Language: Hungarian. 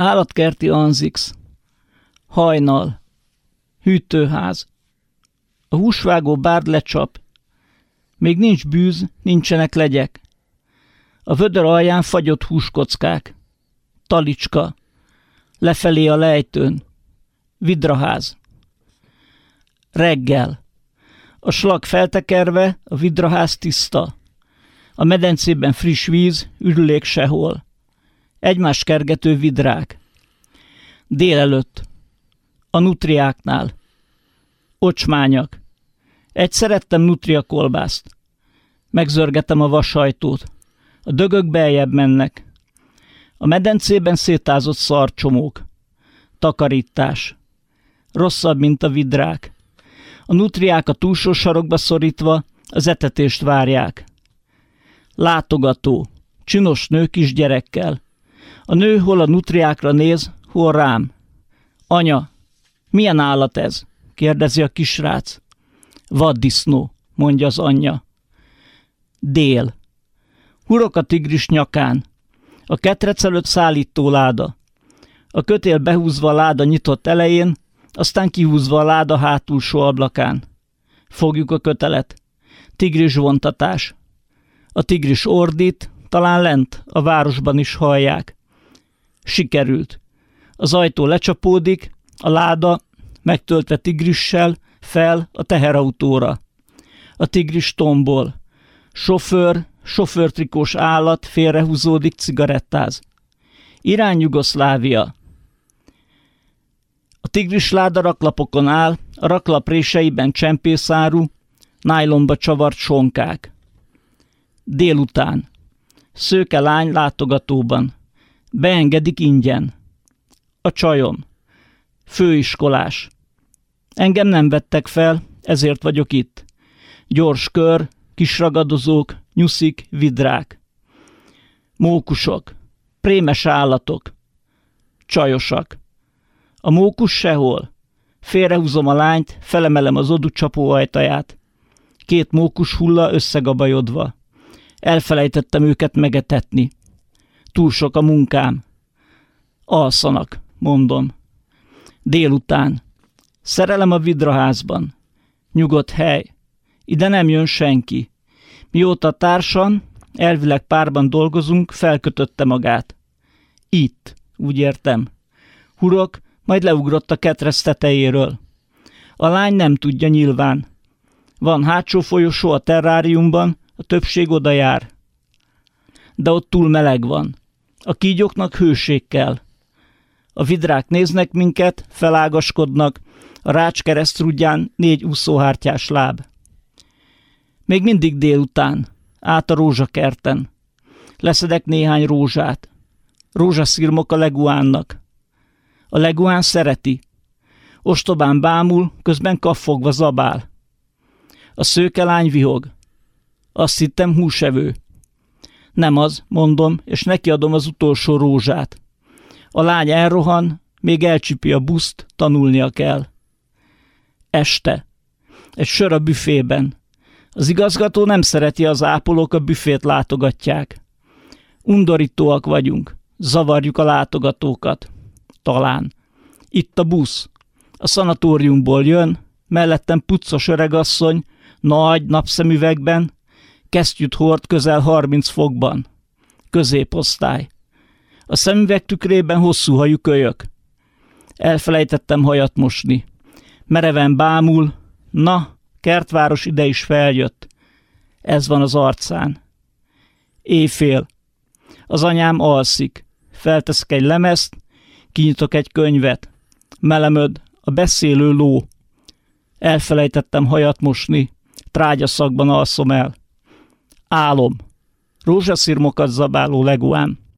Állatkerti Anzix. Hajnal. Hűtőház. A húsvágó bárd lecsap. Még nincs bűz, nincsenek legyek. A vödör alján fagyott húskockák. Talicska. Lefelé a lejtőn. Vidraház. Reggel. A slag feltekerve, a vidraház tiszta. A medencében friss víz, ürülék sehol. Egymás kergető vidrák. Délelőtt. A nutriáknál. Ocsmányak. Egy szerettem nutria kolbászt. Megzörgetem a vasajtót. A dögök beljebb mennek. A medencében szétázott szarcsomók. Takarítás. Rosszabb, mint a vidrák. A nutriák a túlsó sarokba szorítva az etetést várják. Látogató. Csinos nő kis gyerekkel. A nő hol a nutriákra néz, hol rám. Anya, milyen állat ez? kérdezi a kisrác. Vaddisznó, mondja az anyja. Dél. Hurok a tigris nyakán. A ketrec előtt szállító láda. A kötél behúzva a láda nyitott elején, aztán kihúzva a láda hátulsó ablakán. Fogjuk a kötelet. Tigris vontatás. A tigris ordít, talán lent, a városban is hallják. Sikerült. Az ajtó lecsapódik, a láda, megtöltve tigrissel, fel a teherautóra. A tigris tombol. Sofőr, sofőrtrikós állat félrehúzódik, cigarettáz. Irány Jugoszlávia. A tigris láda raklapokon áll, a raklap réseiben csempészáru, nájlomba csavart sonkák. Délután. Szőke lány látogatóban. Beengedik ingyen. A csajom. Főiskolás. Engem nem vettek fel, ezért vagyok itt. Gyors kör, kis ragadozók, nyuszik, vidrák. Mókusok. Prémes állatok. Csajosak. A mókus sehol. Félrehúzom a lányt, felemelem az odu csapó ajtaját. Két mókus hulla összegabajodva. Elfelejtettem őket megetetni. Túl sok a munkám. Alszanak, mondom. Délután. Szerelem a vidraházban. Nyugodt hely. Ide nem jön senki. Mióta társan, elvileg párban dolgozunk, felkötötte magát. Itt, úgy értem. Hurok, majd leugrott a ketresz tetejéről. A lány nem tudja nyilván. Van hátsó folyosó a terráriumban, a többség oda jár. De ott túl meleg van. A kígyóknak hőség kell. A vidrák néznek minket, felágaskodnak, a rács keresztrudján négy úszóhártyás láb. Még mindig délután, át a rózsakerten. Leszedek néhány rózsát. Rózsaszirmok a leguánnak. A leguán szereti. Ostobán bámul, közben kaffogva zabál. A szőkelány vihog. Azt hittem húsevő. Nem az, mondom, és nekiadom az utolsó rózsát. A lány elrohan, még elcsipi a buszt, tanulnia kell. Este. Egy sör a büfében. Az igazgató nem szereti, az ápolók a büfét látogatják. Undorítóak vagyunk. Zavarjuk a látogatókat. Talán. Itt a busz. A szanatóriumból jön, mellettem puccos öregasszony, nagy napszemüvegben, kesztyűt hord közel 30 fokban. Középosztály. A szemüveg tükrében hosszú hajú kölyök. Elfelejtettem hajat mosni. Mereven bámul. Na, kertváros ide is feljött. Ez van az arcán. Éjfél. Az anyám alszik. Felteszek egy lemezt, kinyitok egy könyvet. Melemöd, a beszélő ló. Elfelejtettem hajat mosni. Trágyaszakban alszom el. Álom. Rózsaszirmokat zabáló leguán.